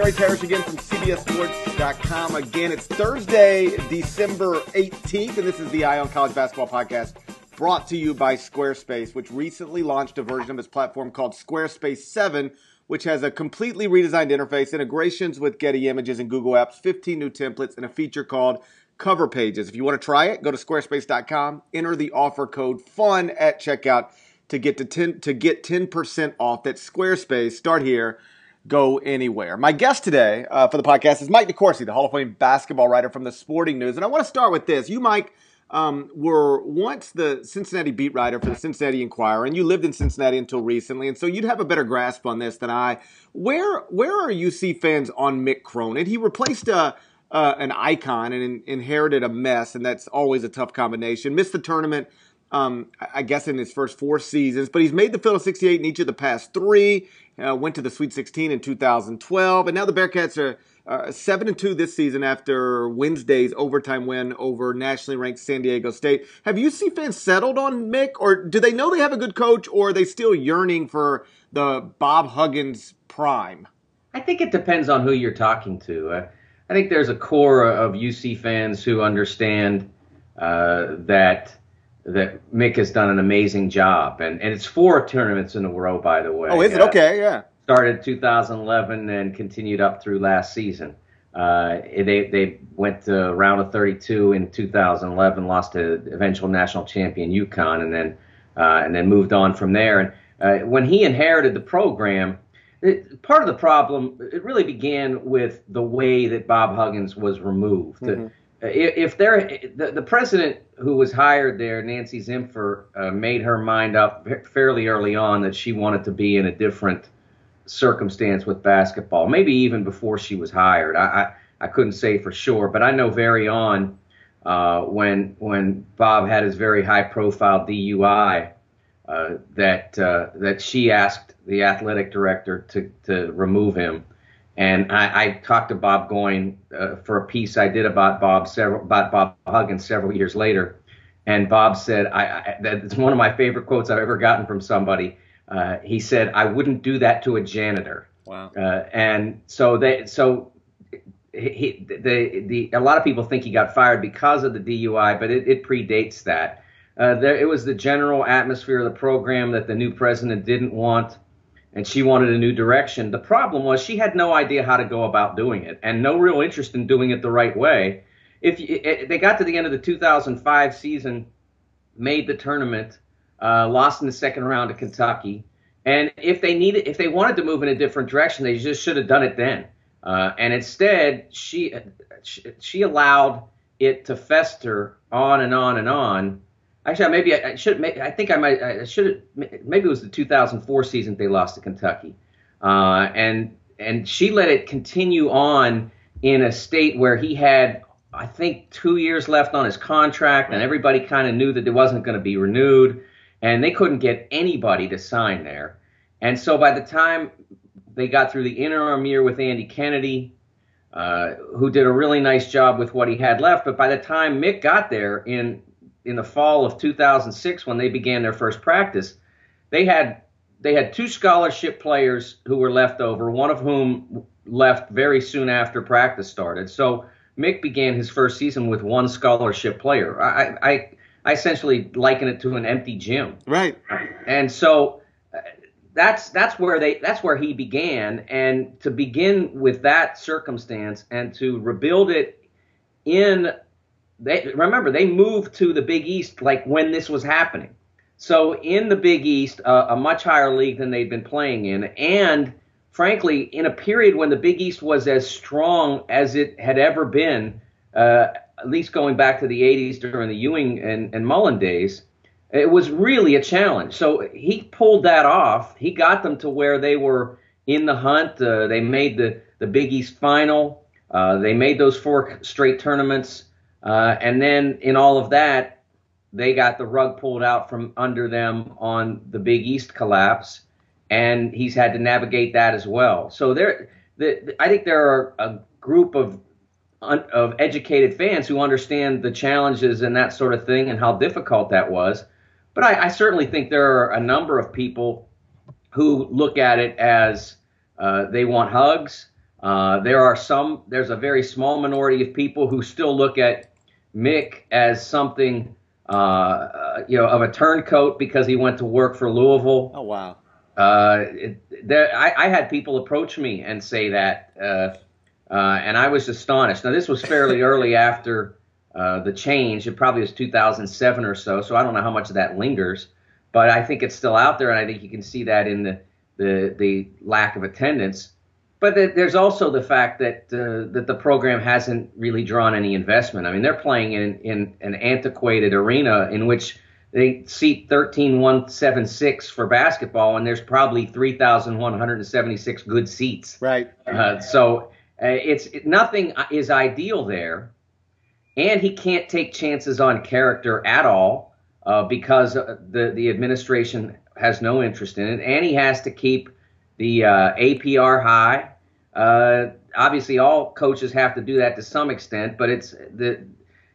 Gary Parrish again from CBSSports.com. Again, it's Thursday, December 18th, and this is the Eye on College Basketball Podcast brought to you by Squarespace, which recently launched a version of its platform called Squarespace 7, which has a completely redesigned interface, integrations with Getty Images and Google Apps, 15 new templates, and a feature called Cover Pages. If you want to try it, go to squarespace.com, enter the offer code FUN at checkout to get to 10 to get 10% off. That's Squarespace. Start here go anywhere. My guest today uh, for the podcast is Mike DeCourcy, the Hall of Fame basketball writer from the Sporting News. And I want to start with this. You, Mike, um, were once the Cincinnati beat writer for the Cincinnati Enquirer, and you lived in Cincinnati until recently, and so you'd have a better grasp on this than I. Where where are UC fans on Mick Cronin? He replaced a. Uh, uh, an icon and in, inherited a mess, and that's always a tough combination. Missed the tournament um, I guess in his first four seasons, but he's made the of 68 in each of the past three. Uh, went to the Sweet 16 in 2012, and now the Bearcats are seven and two this season after Wednesday's overtime win over nationally ranked San Diego State. Have UC fans settled on Mick, or do they know they have a good coach, or are they still yearning for the Bob Huggins prime? I think it depends on who you're talking to. Uh, I think there's a core of UC fans who understand uh, that that Mick has done an amazing job, and and it's four tournaments in a row, by the way. Oh, is it uh, okay? Yeah. Started 2011 and continued up through last season. Uh, they they went to round of 32 in 2011, lost to eventual national champion UConn, and then uh, and then moved on from there. And uh, when he inherited the program, it, part of the problem it really began with the way that Bob Huggins was removed. Mm-hmm if there the, the president who was hired there, Nancy Zimpher, uh, made her mind up fairly early on that she wanted to be in a different circumstance with basketball. Maybe even before she was hired. I I, I couldn't say for sure, but I know very on uh, when when Bob had his very high profile DUI uh, that uh, that she asked the athletic director to to remove him and I, I talked to Bob Goin uh, for a piece I did about Bob several about Bob Huggins several years later, and Bob said, I, I that's one of my favorite quotes I've ever gotten from somebody. Uh, he said, "I wouldn't do that to a janitor." Wow. Uh, and so they so he, the, the, a lot of people think he got fired because of the DUI, but it, it predates that. Uh, there, it was the general atmosphere of the program that the new president didn't want and she wanted a new direction. The problem was she had no idea how to go about doing it and no real interest in doing it the right way. If you, it, they got to the end of the 2005 season, made the tournament, uh, lost in the second round to Kentucky, and if they needed, if they wanted to move in a different direction, they just should have done it then. Uh, and instead, she, she she allowed it to fester on and on and on Actually, maybe I, I should. Maybe, I think I might. I should. Maybe it was the 2004 season they lost to Kentucky, uh, and and she let it continue on in a state where he had, I think, two years left on his contract, and everybody kind of knew that it wasn't going to be renewed, and they couldn't get anybody to sign there. And so by the time they got through the interim year with Andy Kennedy, uh, who did a really nice job with what he had left, but by the time Mick got there in in the fall of 2006 when they began their first practice, they had they had two scholarship players who were left over, one of whom left very soon after practice started. So Mick began his first season with one scholarship player. I, I, I essentially liken it to an empty gym. Right. And so uh, that's that's where they that's where he began, and to begin with that circumstance and to rebuild it in they remember they moved to the Big East like when this was happening. So in the Big East, uh, a much higher league than they'd been playing in, and frankly, in a period when the Big East was as strong as it had ever been, uh, at least going back to the 80s during the Ewing and, and Mullin days, it was really a challenge. So he pulled that off. He got them to where they were in the hunt. Uh, they made the, the Big East final. Uh, they made those four straight tournaments. Uh, and then in all of that, they got the rug pulled out from under them on the Big East collapse, and he's had to navigate that as well. So there, the, I think there are a group of of educated fans who understand the challenges and that sort of thing and how difficult that was. But I, I certainly think there are a number of people who look at it as uh, they want hugs. Uh, there are some. There's a very small minority of people who still look at Mick as something, uh, you know, of a turncoat because he went to work for Louisville. Oh wow. Uh, it, there, I, I, had people approach me and say that, uh, uh, and I was astonished. Now this was fairly early after uh, the change. It probably was 2007 or so, so I don't know how much of that lingers, but I think it's still out there, and I think you can see that in the the, the lack of attendance. But there's also the fact that uh, that the program hasn't really drawn any investment. I mean, they're playing in, in an antiquated arena in which they seat 13,176 for basketball, and there's probably 3,176 good seats. Right. Uh, so uh, it's it, nothing is ideal there, and he can't take chances on character at all uh, because uh, the the administration has no interest in it, and he has to keep the uh, APR high. Uh, obviously, all coaches have to do that to some extent, but it's the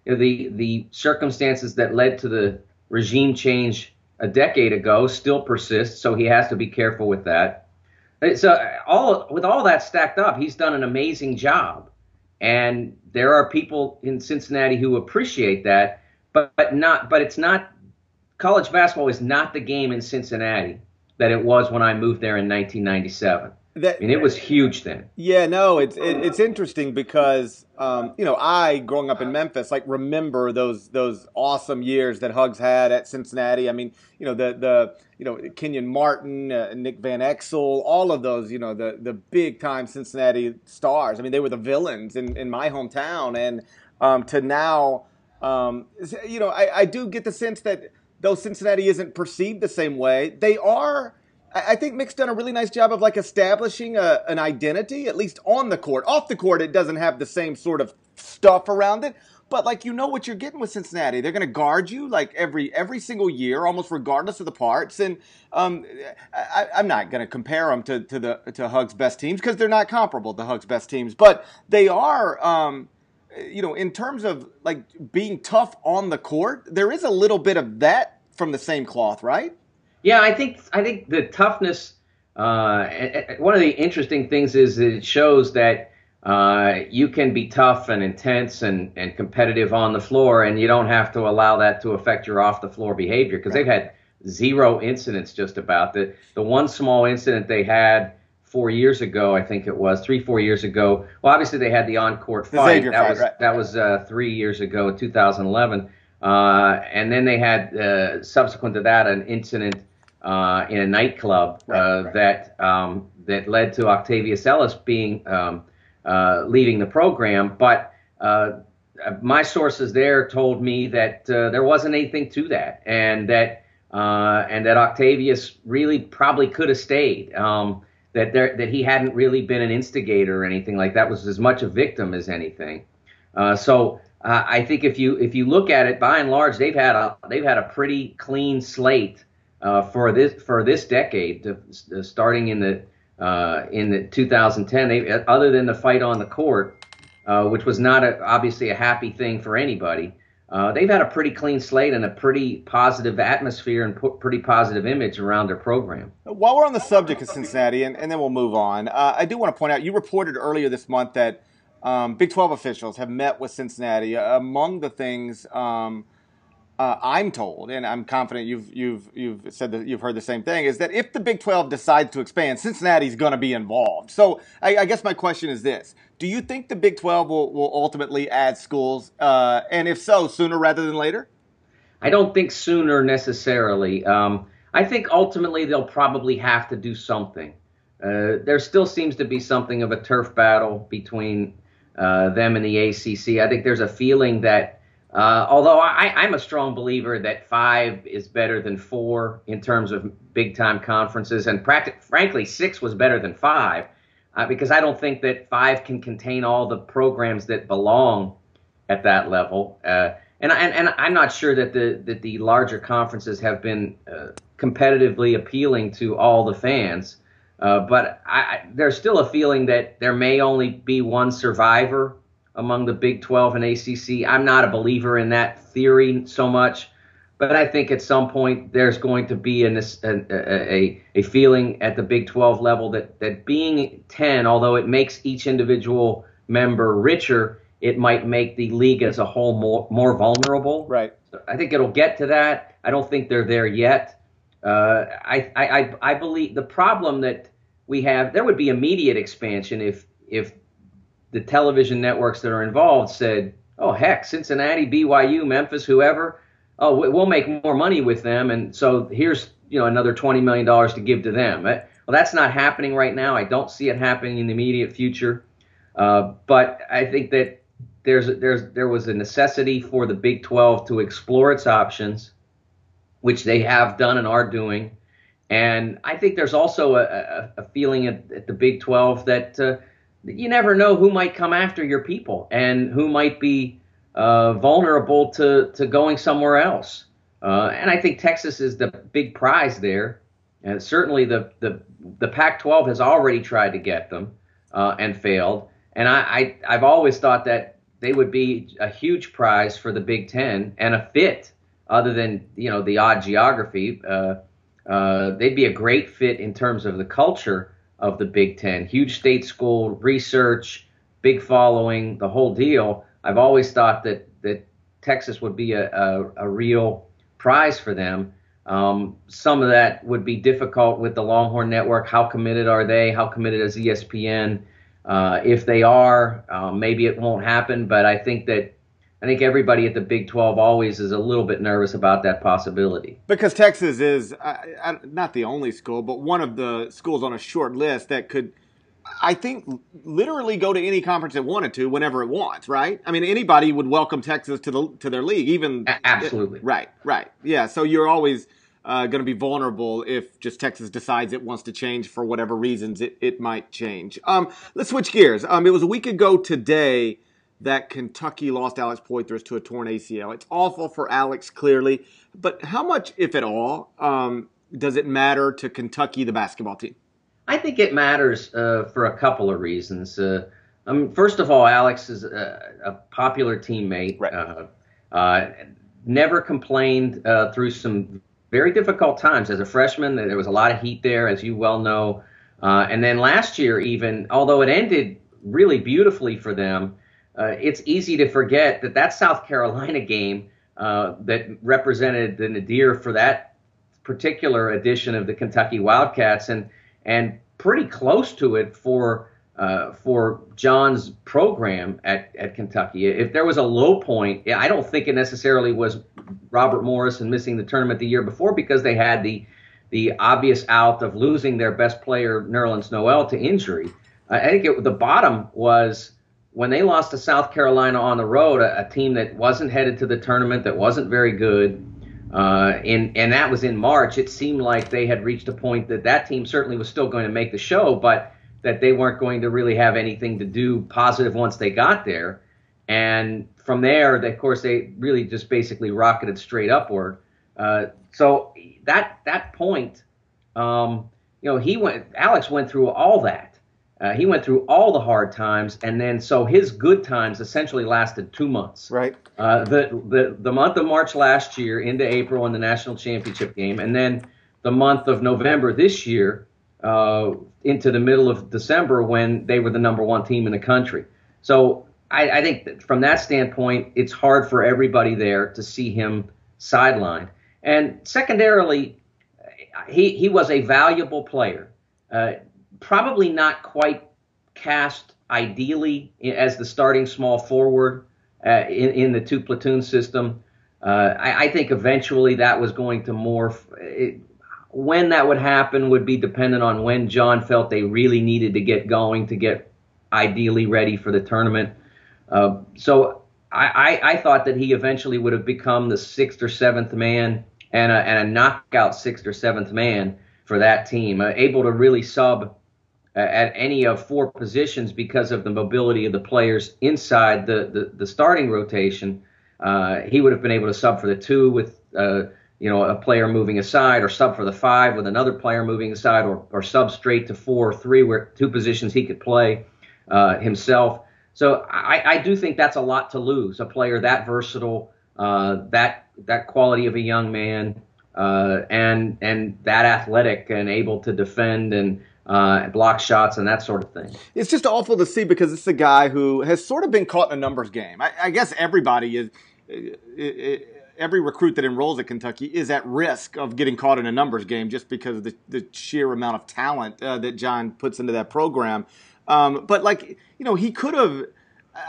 you know, the the circumstances that led to the regime change a decade ago still persist, so he has to be careful with that. So all with all that stacked up, he's done an amazing job, and there are people in Cincinnati who appreciate that, but, but not. But it's not. College basketball is not the game in Cincinnati that it was when I moved there in 1997. That, I mean, it was huge then. Yeah, no, it's it, it's interesting because um, you know I, growing up in Memphis, like remember those those awesome years that Hugs had at Cincinnati. I mean, you know the the you know Kenyon Martin, uh, Nick Van Exel, all of those you know the the big time Cincinnati stars. I mean, they were the villains in in my hometown, and um, to now, um, you know, I, I do get the sense that though Cincinnati isn't perceived the same way, they are I think Mick's done a really nice job of like establishing a, an identity, at least on the court. Off the court, it doesn't have the same sort of stuff around it, but like you know what you're getting with Cincinnati. They're going to guard you like every every single year, almost regardless of the parts. And um, I, am not going to compare them to to the to Hug's best teams because they're not comparable to Hug's best teams, but they are. Um, you know, in terms of like being tough on the court, there is a little bit of that from the same cloth, right? Yeah, I think I think the toughness. Uh, one of the interesting things is it shows that uh, you can be tough and intense and, and competitive on the floor, and you don't have to allow that to affect your off the floor behavior because they've had zero incidents just about. The the one small incident they had four years ago, I think it was three four years ago. Well, obviously they had the on court fight. that fight, was right. that was uh, three years ago, 2011, uh, and then they had uh, subsequent to that an incident uh, in a nightclub uh, right, right. that um, that led to Octavius Ellis being um, uh, leaving the program. But uh, my sources there told me that uh, there wasn't anything to that, and that uh, and that Octavius really probably could have stayed. Um, that there that he hadn't really been an instigator or anything like that. Was as much a victim as anything. so. I think if you if you look at it, by and large, they've had a they've had a pretty clean slate uh, for this for this decade, to, uh, starting in the uh, in the 2010. They, other than the fight on the court, uh, which was not a, obviously a happy thing for anybody, uh, they've had a pretty clean slate and a pretty positive atmosphere and pretty positive image around their program. While we're on the subject of Cincinnati, and, and then we'll move on, uh, I do want to point out you reported earlier this month that um, Big 12 officials have met with Cincinnati. among the things. Um, uh, I'm told, and I'm confident you've you've you've said that you've heard the same thing, is that if the Big 12 decides to expand, Cincinnati's going to be involved. So I, I, guess my question is this: Do you think the Big 12 will, will ultimately add schools, uh, and if so, sooner rather than later? I don't think sooner necessarily. Um, I think ultimately they'll probably have to do something. Uh, there still seems to be something of a turf battle between uh, them and the ACC. I think there's a feeling that uh, although I, am a strong believer that five is better than four in terms of big time conferences, and frankly, six was better than five uh, because I don't think that five can contain all the programs that belong at that level. Uh, and, and, and I'm not sure that the that the larger conferences have been uh, competitively appealing to all the fans. Uh, but I, there's still a feeling that there may only be one survivor among the Big 12 and ACC. I'm not a believer in that theory so much. But I think at some point there's going to be a, a, a feeling at the Big 12 level that, that being 10, although it makes each individual member richer, it might make the league as a whole more, more vulnerable. Right. So I think it'll get to that. I don't think they're there yet. Uh, I, I, I believe the problem that we have, there would be immediate expansion if, if the television networks that are involved said, oh, heck, Cincinnati, BYU, Memphis, whoever, oh, we'll make more money with them, and so here's you know another twenty million dollars to give to them. Well, that's not happening right now. I don't see it happening in the immediate future. Uh, but I think that there's there's there was a necessity for the Big 12 to explore its options, which they have done and are doing. And I think there's also a, a, a feeling at, at, the Big 12 that uh, you never know who might come after your people and who might be uh, vulnerable to, to going somewhere else. Uh, and I think Texas is the big prize there. And certainly the, the, the Pac 12 has already tried to get them uh, and failed. And I, I, I've always thought that they would be a huge prize for the Big Ten and a fit, other than you know the odd geography. Uh, uh, they'd be a great fit in terms of the culture of the Big Ten. Huge state school, research, big following, the whole deal. I've always thought that that Texas would be a, a, a real prize for them. Um, some of that would be difficult with the Longhorn Network. How committed are they? How committed is ESPN? Uh, if they are, uh, maybe it won't happen. But I think that I think everybody at the Big 12 always is a little bit nervous about that possibility. Because Texas is uh, not the only school, but one of the schools on a short list that could I think literally go to any conference it wanted to whenever it wants, right? I mean, anybody would welcome Texas to the to their league, even absolutely. Right, right, yeah. So you're always uh, going to be vulnerable if just Texas decides it wants to change for whatever reasons it, it might change. Um, let's switch gears. Um, it was a week ago today that Kentucky lost Alex Poythress to a torn ACL. It's awful for Alex, clearly, but how much, if at all, um, does it matter to Kentucky, the basketball team? I think it matters uh, for a couple of reasons. Uh, um, first of all, Alex is a, a popular teammate. Right. Uh, uh never complained uh, through some very difficult times as a freshman. There was a lot of heat there, as you well know. Uh, and then last year, even although it ended really beautifully for them, it's easy to forget that that South Carolina game that represented the nadir for that particular edition of the Kentucky Wildcats and and pretty close to it for uh, for John's program at, at Kentucky. If there was a low point, I don't think it necessarily was Robert Morris and missing the tournament the year before because they had the the obvious out of losing their best player Nerlens Noel to injury. I think it, the bottom was when they lost to South Carolina on the road, a, a team that wasn't headed to the tournament, that wasn't very good. Uh, and and that was in March. It seemed like they had reached a point that that team certainly was still going to make the show, but that they weren't going to really have anything to do positive once they got there. And from there, they, of course, they really just basically rocketed straight upward. Uh, so that that point, um, you know, he went. Alex went through all that. Uh, he went through all the hard times, and then so his good times essentially lasted two months. Right. Uh, the the the month of March last year into April in the national championship game, and then the month of November this year uh, into the middle of December when they were the number one team in the country. So I, I think from that standpoint, it's hard for everybody there to see him sidelined. And secondarily, he he was a valuable player. Uh, probably not quite cast ideally as the starting small forward uh, in, in the two platoon system. Uh, I, I, think eventually that was going to morph. It, when that would happen would be dependent on when John felt they really needed to get going to get ideally ready for the tournament. Uh, so I, I, I, thought that he eventually would have become the sixth or seventh man and a, and a knockout sixth or seventh man for that team, uh, able to really sub at any of four positions because of the mobility of the players inside the, the, the starting rotation. Uh, he would have been able to sub for the two with uh, you know a player moving aside, or sub for the five with another player moving aside, or, or sub straight to four or three, where two positions he could play uh, himself. So I, I, do think that's a lot to lose. A player that versatile, uh, that that quality of a young man uh, and and that athletic and able to defend and uh, block shots and that sort of thing. It's just awful to see because it's a guy who has sort of been caught in a numbers game. I, I guess everybody is. It, it, every recruit that enrolls at Kentucky is at risk of getting caught in a numbers game just because of the, the sheer amount of talent uh, that John puts into that program. Um, but like you know, he could have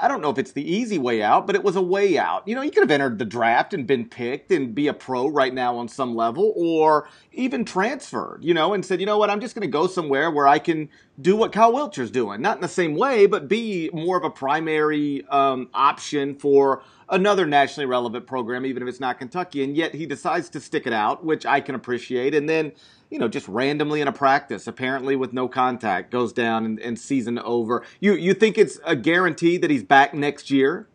I don't know if it's the easy way out, but it was a way out. You know, you could have entered the draft and been picked and be a pro right now on some level, or even transferred, you know, and said, you know what, I'm just going to go somewhere where I can do what Kyle Wiltjer's doing. Not in the same way, but be more of a primary um, option for another nationally relevant program, even if it's not Kentucky. And yet he decides to stick it out, which I can appreciate. And then you know, just randomly in a practice, apparently with no contact, goes down and, and season over. You you think it's a guarantee that he's back next year?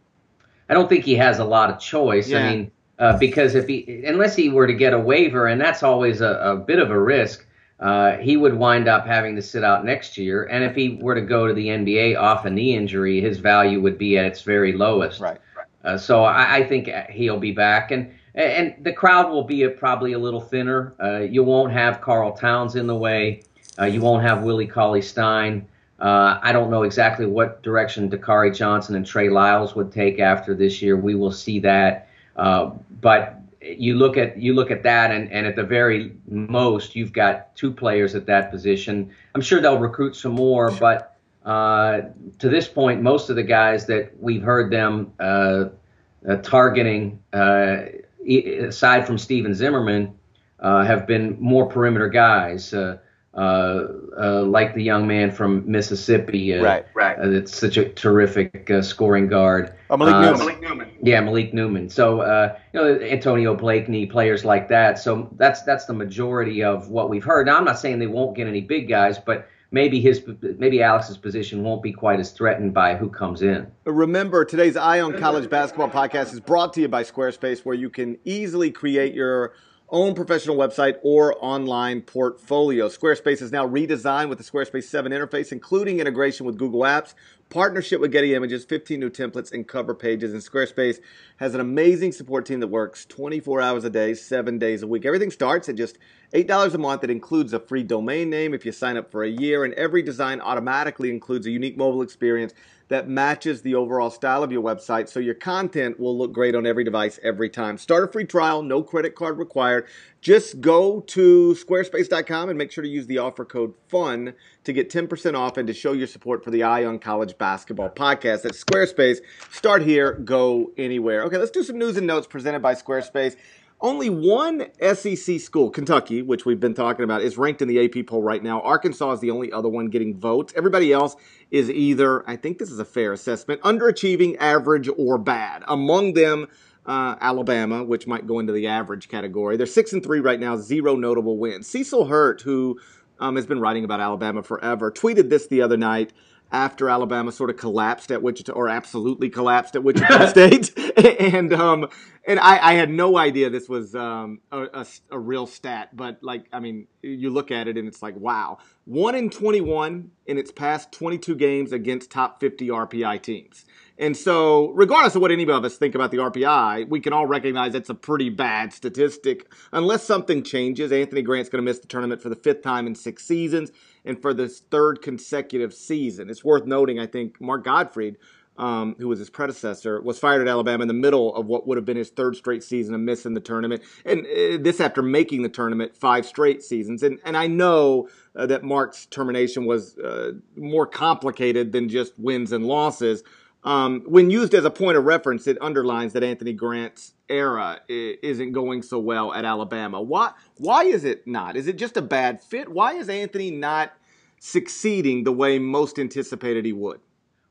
I don't think he has a lot of choice. Yeah. I mean, uh, because if he unless he were to get a waiver, and that's always a, a bit of a risk, uh, he would wind up having to sit out next year. And if he were to go to the NBA off a knee injury, his value would be at its very lowest. Right. Uh, so I, I think he'll be back and and the crowd will be probably a little thinner. Uh, you won't have Karl Towns in the way. Uh, you won't have Willie Cauley Stein. Uh, I don't know exactly what direction Dakari Johnson and Trey Lyles would take after this year. We will see that. Uh, but you look at you look at that, and, and at the very most, you've got two players at that position. I'm sure they'll recruit some more, but uh, to this point, most of the guys that we've heard them uh, targeting aside from Stephen Zimmerman, uh, have been more perimeter guys, uh, uh, uh like the young man from Mississippi. Uh, right, right. It's such a terrific scoring guard. Oh, Malik Newman. Malik Newman. Yeah, Malik Newman. So you know Antonio Blakeney, players like that. So that's that's the majority of what we've heard. Now I'm not saying they won't get any big guys, but maybe his maybe Alex's position won't be quite as threatened by who comes in. Remember, today's Eye on College Basketball podcast is brought to you by Squarespace, where you can easily create your own professional website or online portfolio. Squarespace is now redesigned with the Squarespace 7 interface, including integration with Google Apps, partnership with Getty Images, 15 new templates, and cover pages. And Squarespace has an amazing support team that works 24 hours a day, seven days a week. Everything starts at just $8 a month. It includes a free domain name if you sign up for a year, and every design automatically includes a unique mobile experience that matches the overall style of your website so your content will look great on every device every time. Start a free trial, no credit card required. Just go to squarespace.com and make sure to use the offer code FUN to get 10% off and to show your support for the Eye on College Basketball podcast. That's Squarespace. Start here, go anywhere. Okay, let's do some news and notes presented by Squarespace. Only one SEC school, Kentucky, which we've been talking about, is ranked in the AP poll right now. Arkansas is the only other one getting votes. Everybody else is either, I think this is a fair assessment, underachieving, average, or bad. Among them, uh, Alabama, which might go into the average category. They're six and three right now, zero notable wins. Cecil Hurt, who um, has been writing about Alabama forever, tweeted this the other night after Alabama sort of collapsed at Wichita, or absolutely collapsed at Wichita State, and um, and I, I, had no idea this was um, a, a, a, real stat, but like I mean, you look at it and it's like wow, one in twenty one in its past twenty two games against top fifty RPI teams. And so, regardless of what any of us think about the RPI, we can all recognize it's a pretty bad statistic. Unless something changes, Anthony Grant's going to miss the tournament for the fifth time in six seasons and for this third consecutive season. It's worth noting, I think, Mark Gottfried, um, who was his predecessor, was fired at Alabama in the middle of what would have been his third straight season of missing the tournament. And uh, this after making the tournament five straight seasons. And, and I know uh, that Mark's termination was uh, more complicated than just wins and losses. Um, when used as a point of reference, it underlines that Anthony Grant's era isn't going so well at Alabama. Why? Why is it not? Is it just a bad fit? Why is Anthony not succeeding the way most anticipated he would?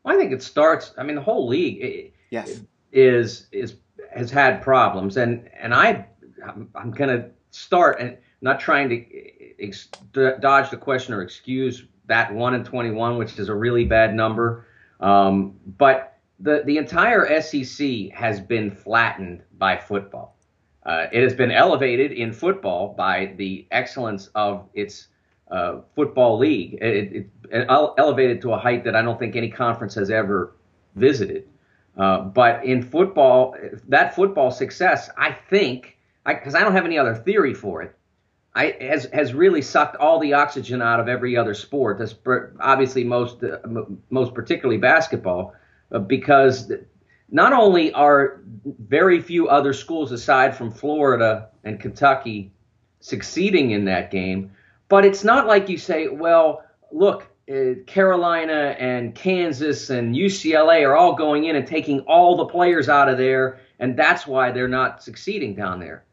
Well, I think it starts. I mean, the whole league yes. is is has had problems, and and I I'm, I'm going to start and not trying to ex- dodge the question or excuse that one in 21, which is a really bad number. Um, but the, the entire SEC has been flattened by football. Uh, it has been elevated in football by the excellence of its uh, football league. It, it, it, elevated to a height that I don't think any conference has ever visited. Uh, but in football, that football success, I think, because I, I, don't have any other theory for it, I, has has really sucked all the oxygen out of every other sport. That's obviously most uh, most particularly basketball, uh, because not only are very few other schools aside from Florida and Kentucky succeeding in that game, but it's not like you say, well, look, Carolina and Kansas and UCLA are all going in and taking all the players out of there, and that's why they're not succeeding down there.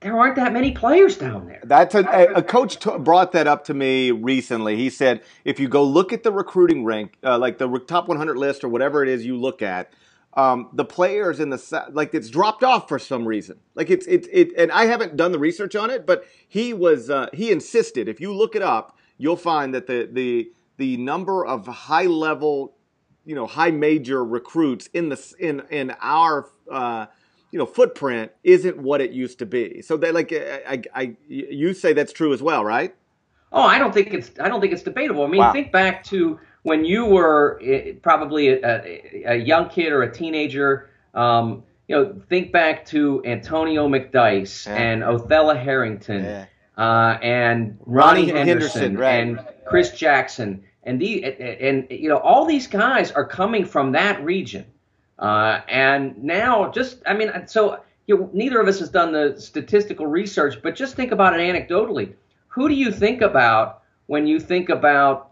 There aren't that many players down there. That's a, a, a coach t- brought that up to me recently. He said if you go look at the recruiting rank, uh, like the top 100 list or whatever it is you look at, um, the players in the like it's dropped off for some reason. Like it's it's it, and I haven't done the research on it, but he was uh, he insisted. If you look it up, you'll find that the the the number of high level, you know, high major recruits in the in in our uh, you know footprint isn't what it used to be. So that like I, I, you say that's true as well, right? Oh, I don't think it's I don't think it's debatable. I mean, wow. think back to when you were eh, probably a, a, a young kid or a teenager. Um, you know, think back to Antonio McDyess yeah. and Othella Harrington yeah. uh, and Ronnie, Ronnie Henderson, Henderson right. and Chris Jackson and the and, and you know all these guys are coming from that region, uh, and now just I mean so you know, neither of us has done the statistical research, but just think about it anecdotally. Who do you think about when you think about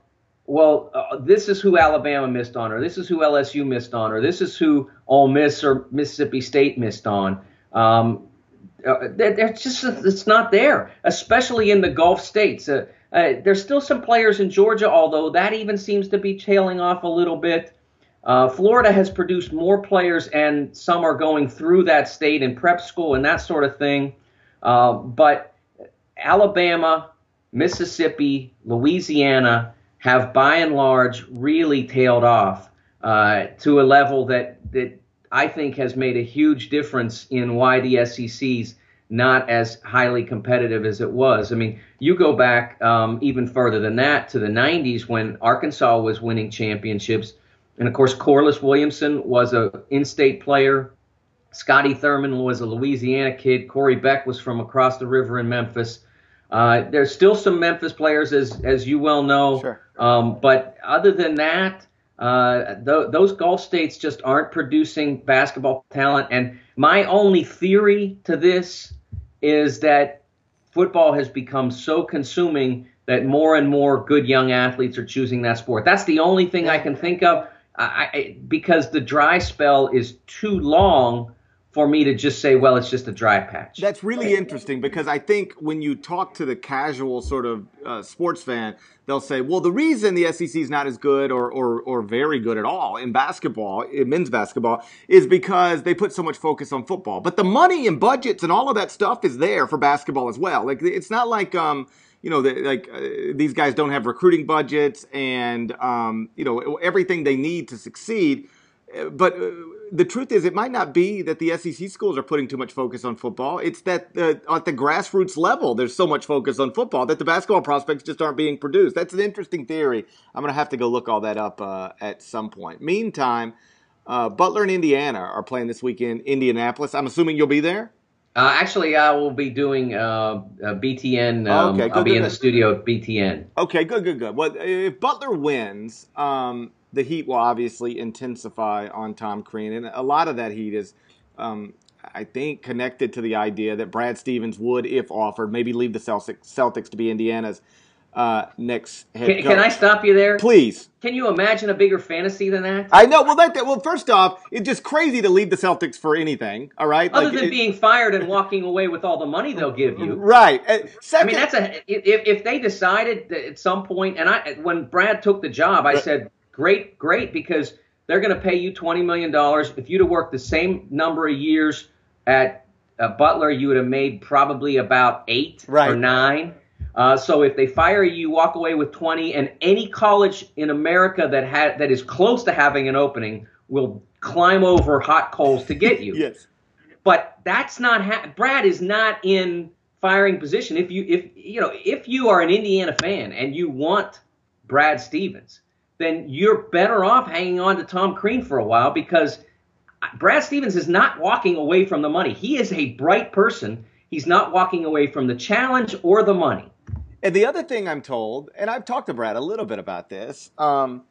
well, uh, this is who Alabama missed on, or this is who LSU missed on, or this is who Ole Miss or Mississippi State missed on. Um, uh, they're, just it's not there, especially in the Gulf states. Uh, uh, there's still some players in Georgia, although that even seems to be tailing off a little bit. Uh, Florida has produced more players, and some are going through that state in prep school and that sort of thing. Uh, but Alabama, Mississippi, Louisiana have by and large really tailed off uh, to a level that, that I think has made a huge difference in why the SEC's not as highly competitive as it was. I mean, you go back um, even further than that to the 90s when Arkansas was winning championships. And of course, Corliss Williamson was a in-state player. Scotty Thurman was a Louisiana kid. Corey Beck was from across the river in Memphis. Uh, there's still some Memphis players, as as you well know. Sure. Um, but other than that, uh, th- those Gulf states just aren't producing basketball talent. And my only theory to this is that football has become so consuming that more and more good young athletes are choosing that sport. That's the only thing I can think of I, I, because the dry spell is too long for me to just say, well, it's just a dry patch. That's really interesting because I think when you talk to the casual sort of uh, sports fan, they'll say, well, the reason the SEC is not as good or, or, or very good at all in basketball, in men's basketball, is because they put so much focus on football. But the money and budgets and all of that stuff is there for basketball as well. Like, it's not like, um, you know, the, like uh, these guys don't have recruiting budgets and, um, you know, everything they need to succeed. Uh, but uh, the truth is, it might not be that the SEC schools are putting too much focus on football. It's that uh, at the grassroots level, there's so much focus on football that the basketball prospects just aren't being produced. That's an interesting theory. I'm going to have to go look all that up uh, at some point. Meantime, uh, Butler and Indiana are playing this weekend. In Indianapolis. I'm assuming you'll be there. Uh, actually, I will be doing uh, BTN. Um, okay, good, I'll be good, in good. the studio at BTN. Okay, good, good, good. Well, if Butler wins, um, the heat will obviously intensify on Tom Crean, and a lot of that heat is, um, I think, connected to the idea that Brad Stevens would, if offered, maybe leave the Celtics to be Indiana's uh, next head can, can, I stop you there? Please. Can you imagine a bigger fantasy than that? I know. Well, that, well, first off, it's just crazy to leave the Celtics for anything. All right. Other like, than it, being fired and walking away with all the money they'll give you. Right. Uh, second, I mean, that's a if if they decided that at some point, and I when Brad took the job, I said Great, great, because they're going to pay you $20 million. If you'd have worked the same number of years at uh, Butler, you would have made probably about eight right. or nine. Uh, so if they fire you, walk away with 20, and any college in America that ha- that is close to having an opening will climb over hot coals to get you. yes. But that's not ha- Brad is not in firing position. If you if you know if you are an Indiana fan and you want Brad Stevens, then you're better off hanging on to Tom Crean for a while because Brad Stevens is not walking away from the money. He is a bright person. He's not walking away from the challenge or the money. And the other thing I'm told, and I've talked to Brad a little bit about this, um,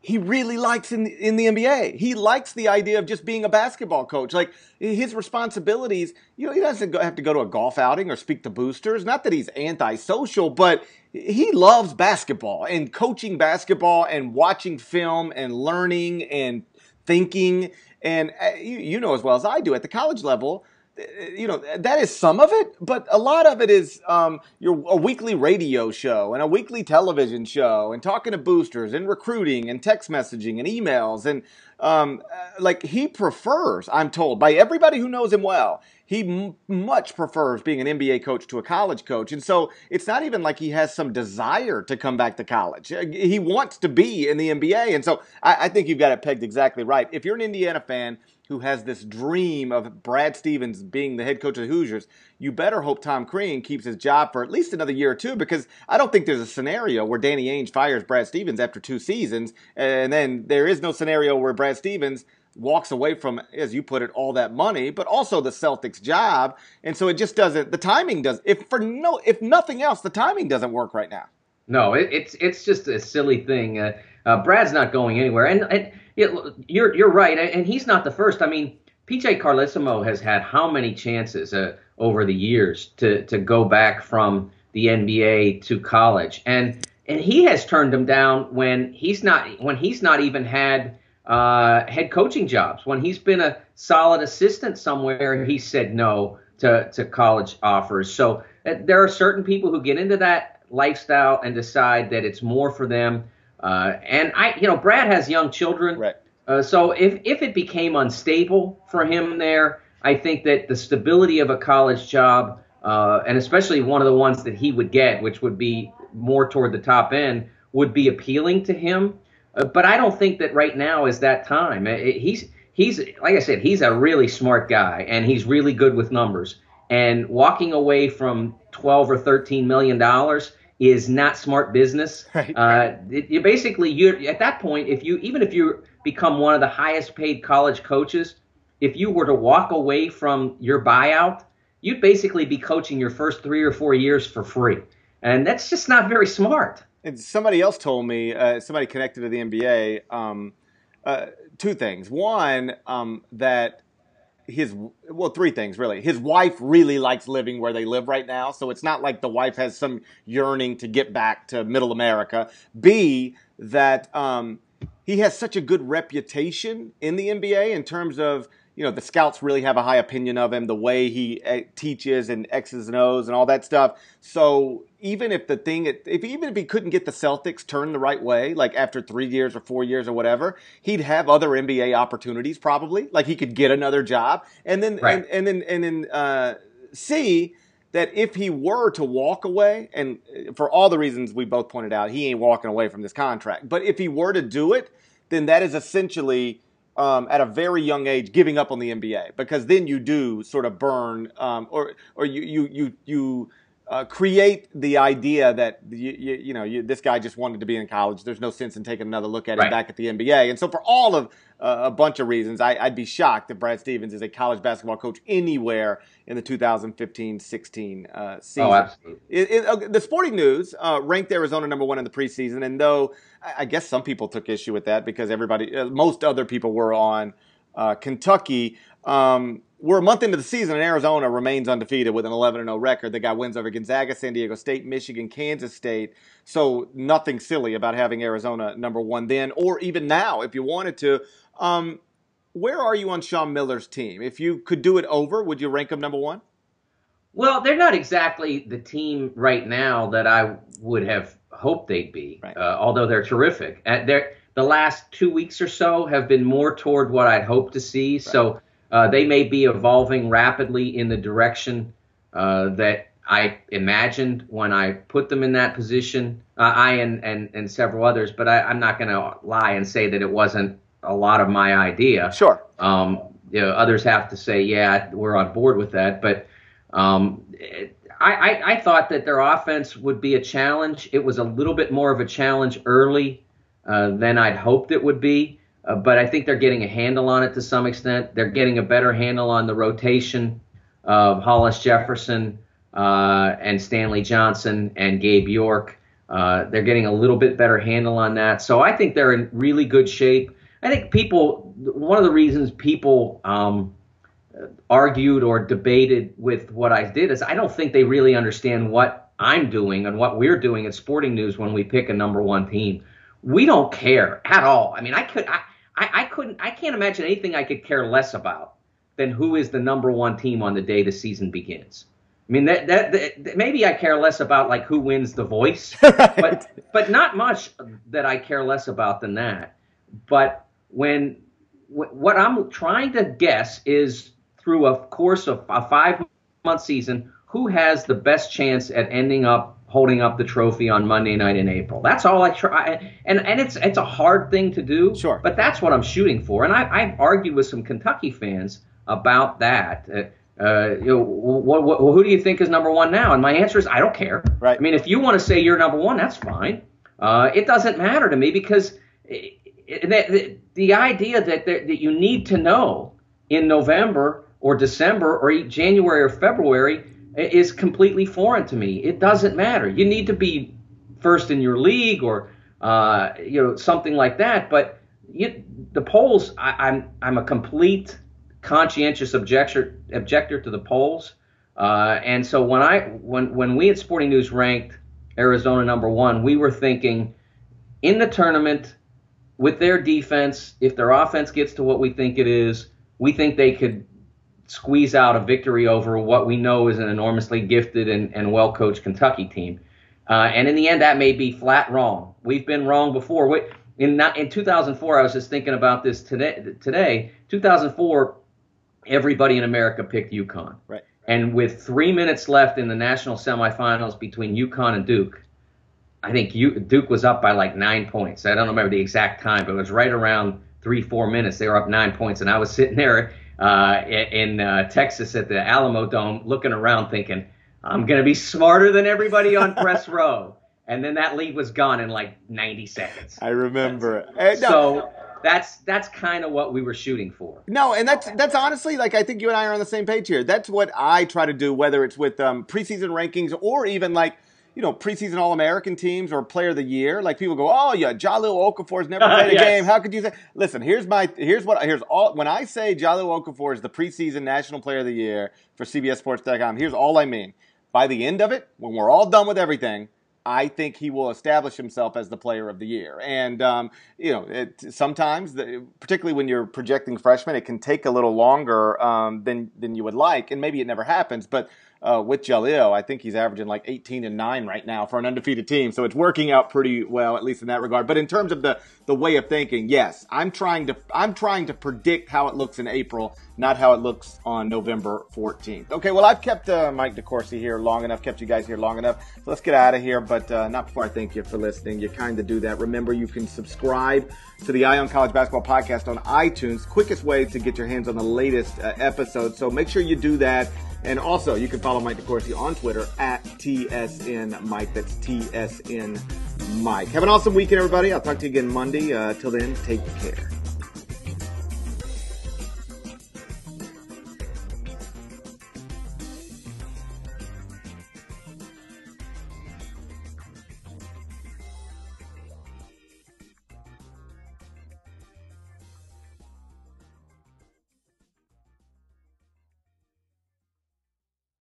he really likes in the, in the NBA. He likes the idea of just being a basketball coach. Like his responsibilities, you know, he doesn't have to go to a golf outing or speak to boosters. Not that he's antisocial, but he loves basketball and coaching basketball and watching film and learning and thinking. And uh, you know as well as I do at the college level, you know that is some of it, but a lot of it is um, your a weekly radio show and a weekly television show and talking to boosters and recruiting and text messaging and emails and um, uh, like he prefers. I'm told by everybody who knows him well, he m- much prefers being an NBA coach to a college coach, and so it's not even like he has some desire to come back to college. Uh, he wants to be in the NBA, and so I, I think you've got it pegged exactly right. If you're an Indiana fan who has this dream of Brad Stevens being the head coach of the Hoosiers, you better hope Tom Crean keeps his job for at least another year or two because I don't think there's a scenario where Danny Ainge fires Brad Stevens after two seasons, and then there is no scenario where Brad Stevens walks away from, as you put it, all that money, but also the Celtics job. And so it just doesn't, the timing does, if for no, if nothing else, the timing doesn't work right now. No, it, it's, it's just a silly thing. Uh, uh, Brad's not going anywhere. And, and you're you're right, and he's not the first. I mean, PJ Carlesimo has had how many chances uh, over the years to to go back from the NBA to college, and and he has turned them down when he's not when he's not even had uh, head coaching jobs. When he's been a solid assistant somewhere, he said no to to college offers. So uh, there are certain people who get into that lifestyle and decide that it's more for them uh, and I, you know, Brad has young children. Right. Uh, so if if it became unstable for him there, I think that the stability of a college job, uh, and especially one of the ones that he would get, which would be more toward the top end, would be appealing to him. Uh, but I don't think that right now is that time. It, uh, he's he's like I said, he's a really smart guy, and he's really good with numbers. And walking away from twelve or thirteen million dollars is not smart business. Right. Uh, you basically you at that point, if you even if you become one of the highest paid college coaches, if you were to walk away from your buyout, you'd basically be coaching your first three or four years for free, and that's just not very smart. And somebody else told me, uh, somebody connected to the NBA, um, uh, two things. One, um, that his well three things really his wife really likes living where they live right now so it's not like the wife has some yearning to get back to middle america b that um, he has such a good reputation in the nba in terms of you know the scouts really have a high opinion of him the way he uh, teaches and x's and o's and all that stuff. So even if the thing if even if he couldn't get the celtics turned the right way like after three years or four years or whatever he'd have other nba opportunities probably. Like he could get another job. And then right. and, and then and then uh, see that if he were to walk away and uh, for all the reasons we both pointed out he ain't walking away from this contract. But if he were to do it then that is essentially um, at a very young age giving up on the NBA because then you do sort of burn um, or or you you you you uh, create the idea that you, you, you know you, this guy just wanted to be in college. There's no sense in taking another look at right. him back at the NBA. And so for all of uh, a bunch of reasons, I, would be shocked if Brad Stevens is a college basketball coach anywhere in the 2015-16 uh, season. Oh, absolutely. It, it, the Sporting News uh, ranked Arizona number one in the preseason, and though I, guess some people took issue with that because everybody, uh, most other people were on uh, Kentucky. Um, we're a month into the season, and Arizona remains undefeated with an 11 0 record. They got wins over Gonzaga, San Diego State, Michigan, Kansas State. So nothing silly about having Arizona number one then, or even now if you wanted to. Um, where are you on Sean Miller's team? If you could do it over, would you rank them number one? Well, they're not exactly the team right now that I would have hoped they'd be, right. uh, although they're terrific. Uh, they're, the last two weeks or so have been more toward what I'd hoped to see. Right. So uh, they may be evolving rapidly in the direction uh, that I imagined when I put them in that position. Uh, I and, and, and several others, but I, am not going to lie and say that it wasn't a lot of my idea. Sure. Um, you know, others have to say, yeah, we're on board with that. But um, it, I, I, I thought that their offense would be a challenge. It was a little bit more of a challenge early uh, than I'd hoped it would be. Uh, but I think they're getting a handle on it to some extent. They're getting a better handle on the rotation of Hollis Jefferson uh, and Stanley Johnson and Gabe York. Uh, they're getting a little bit better handle on that. So I think they're in really good shape. I think people, one of the reasons people um, argued or debated with what I did is I don't think they really understand what I'm doing and what we're doing at Sporting News when we pick a number one team. We don't care at all. I mean, I could, I, I, I couldn't, I can't imagine anything I could care less about than who is the number one team on the day the season begins. I mean, that, that, that maybe I care less about like who wins the voice, right. but but not much that I care less about than that. But when what I'm trying to guess is through a course of a five month season, who has the best chance at ending up holding up the trophy on Monday night in April. That's all I try, and and it's it's a hard thing to do. Sure. But that's what I'm shooting for, and I, I've argued with some Kentucky fans about that. Uh, uh, you know, what, what, who do you think is number one now? And my answer is I don't care. Right. I mean, if you want to say you're number one, that's fine. Uh, it doesn't matter to me because it, it, the, the idea that that you need to know in November or December or January or February is completely foreign to me. It doesn't matter. You need to be first in your league or uh, you know something like that. But you, the polls, I, I'm I'm a complete conscientious objector objector to the polls. Uh, and so when I when when we at Sporting News ranked Arizona number one, we were thinking in the tournament with their defense, if their offense gets to what we think it is, we think they could squeeze out a victory over what we know is an enormously gifted and, and well coached Kentucky team. Uh, and in the end, that may be flat wrong. We've been wrong before. In, in 2004, I was just thinking about this today. Today, 2004, everybody in America picked UConn. Right. And with three minutes left in the national semifinals between UConn and Duke, I think Duke was up by like nine points. I don't remember the exact time, but it was right around three, four minutes. They were up nine points, and I was sitting there uh, in uh, Texas at the Alamodome, looking around thinking, I'm going to be smarter than everybody on press row. And then that lead was gone in like 90 seconds. I remember. No. So that's that's kind of what we were shooting for. No, and that's that's honestly like I think you and I are on the same page here. That's what I try to do, whether it's with um, preseason rankings or even like you know preseason All American teams or Player of the Year. Like people go, oh yeah, Jahlil Okafor's never played a yes. game. How could you say? Listen, here's my here's what here's all when I say Jahlil Okafor is the preseason National Player of the Year for CBSSports.com. Here's all I mean. By the end of it, when we're all done with everything, I think he will establish himself as the player of the year. And, um, you know, it, sometimes, the, particularly when you're projecting freshmen, it can take a little longer um, than, than you would like. And maybe it never happens. But uh, with Jahlil, I think he's averaging like 18 and 9 right now for an undefeated team. So it's working out pretty well, at least in that regard. But in terms of the, the way of thinking, yes, I'm trying to I'm trying to predict how it looks in April, not how it looks on November 14th. Okay, well I've kept uh, Mike DeCourcy here long enough, kept you guys here long enough. So let's get out of here. But uh, not before I thank you for listening. You kind of do that. Remember, you can subscribe to the Eye on College Basketball podcast on iTunes. Quickest way to get your hands on the latest uh, episode. So make sure you do that. And also, you can follow Mike DeCourcy on Twitter at TSN Mike. That's TSN Mike. Have an awesome weekend, everybody. I'll talk to you again Monday. Uh, till then, take care.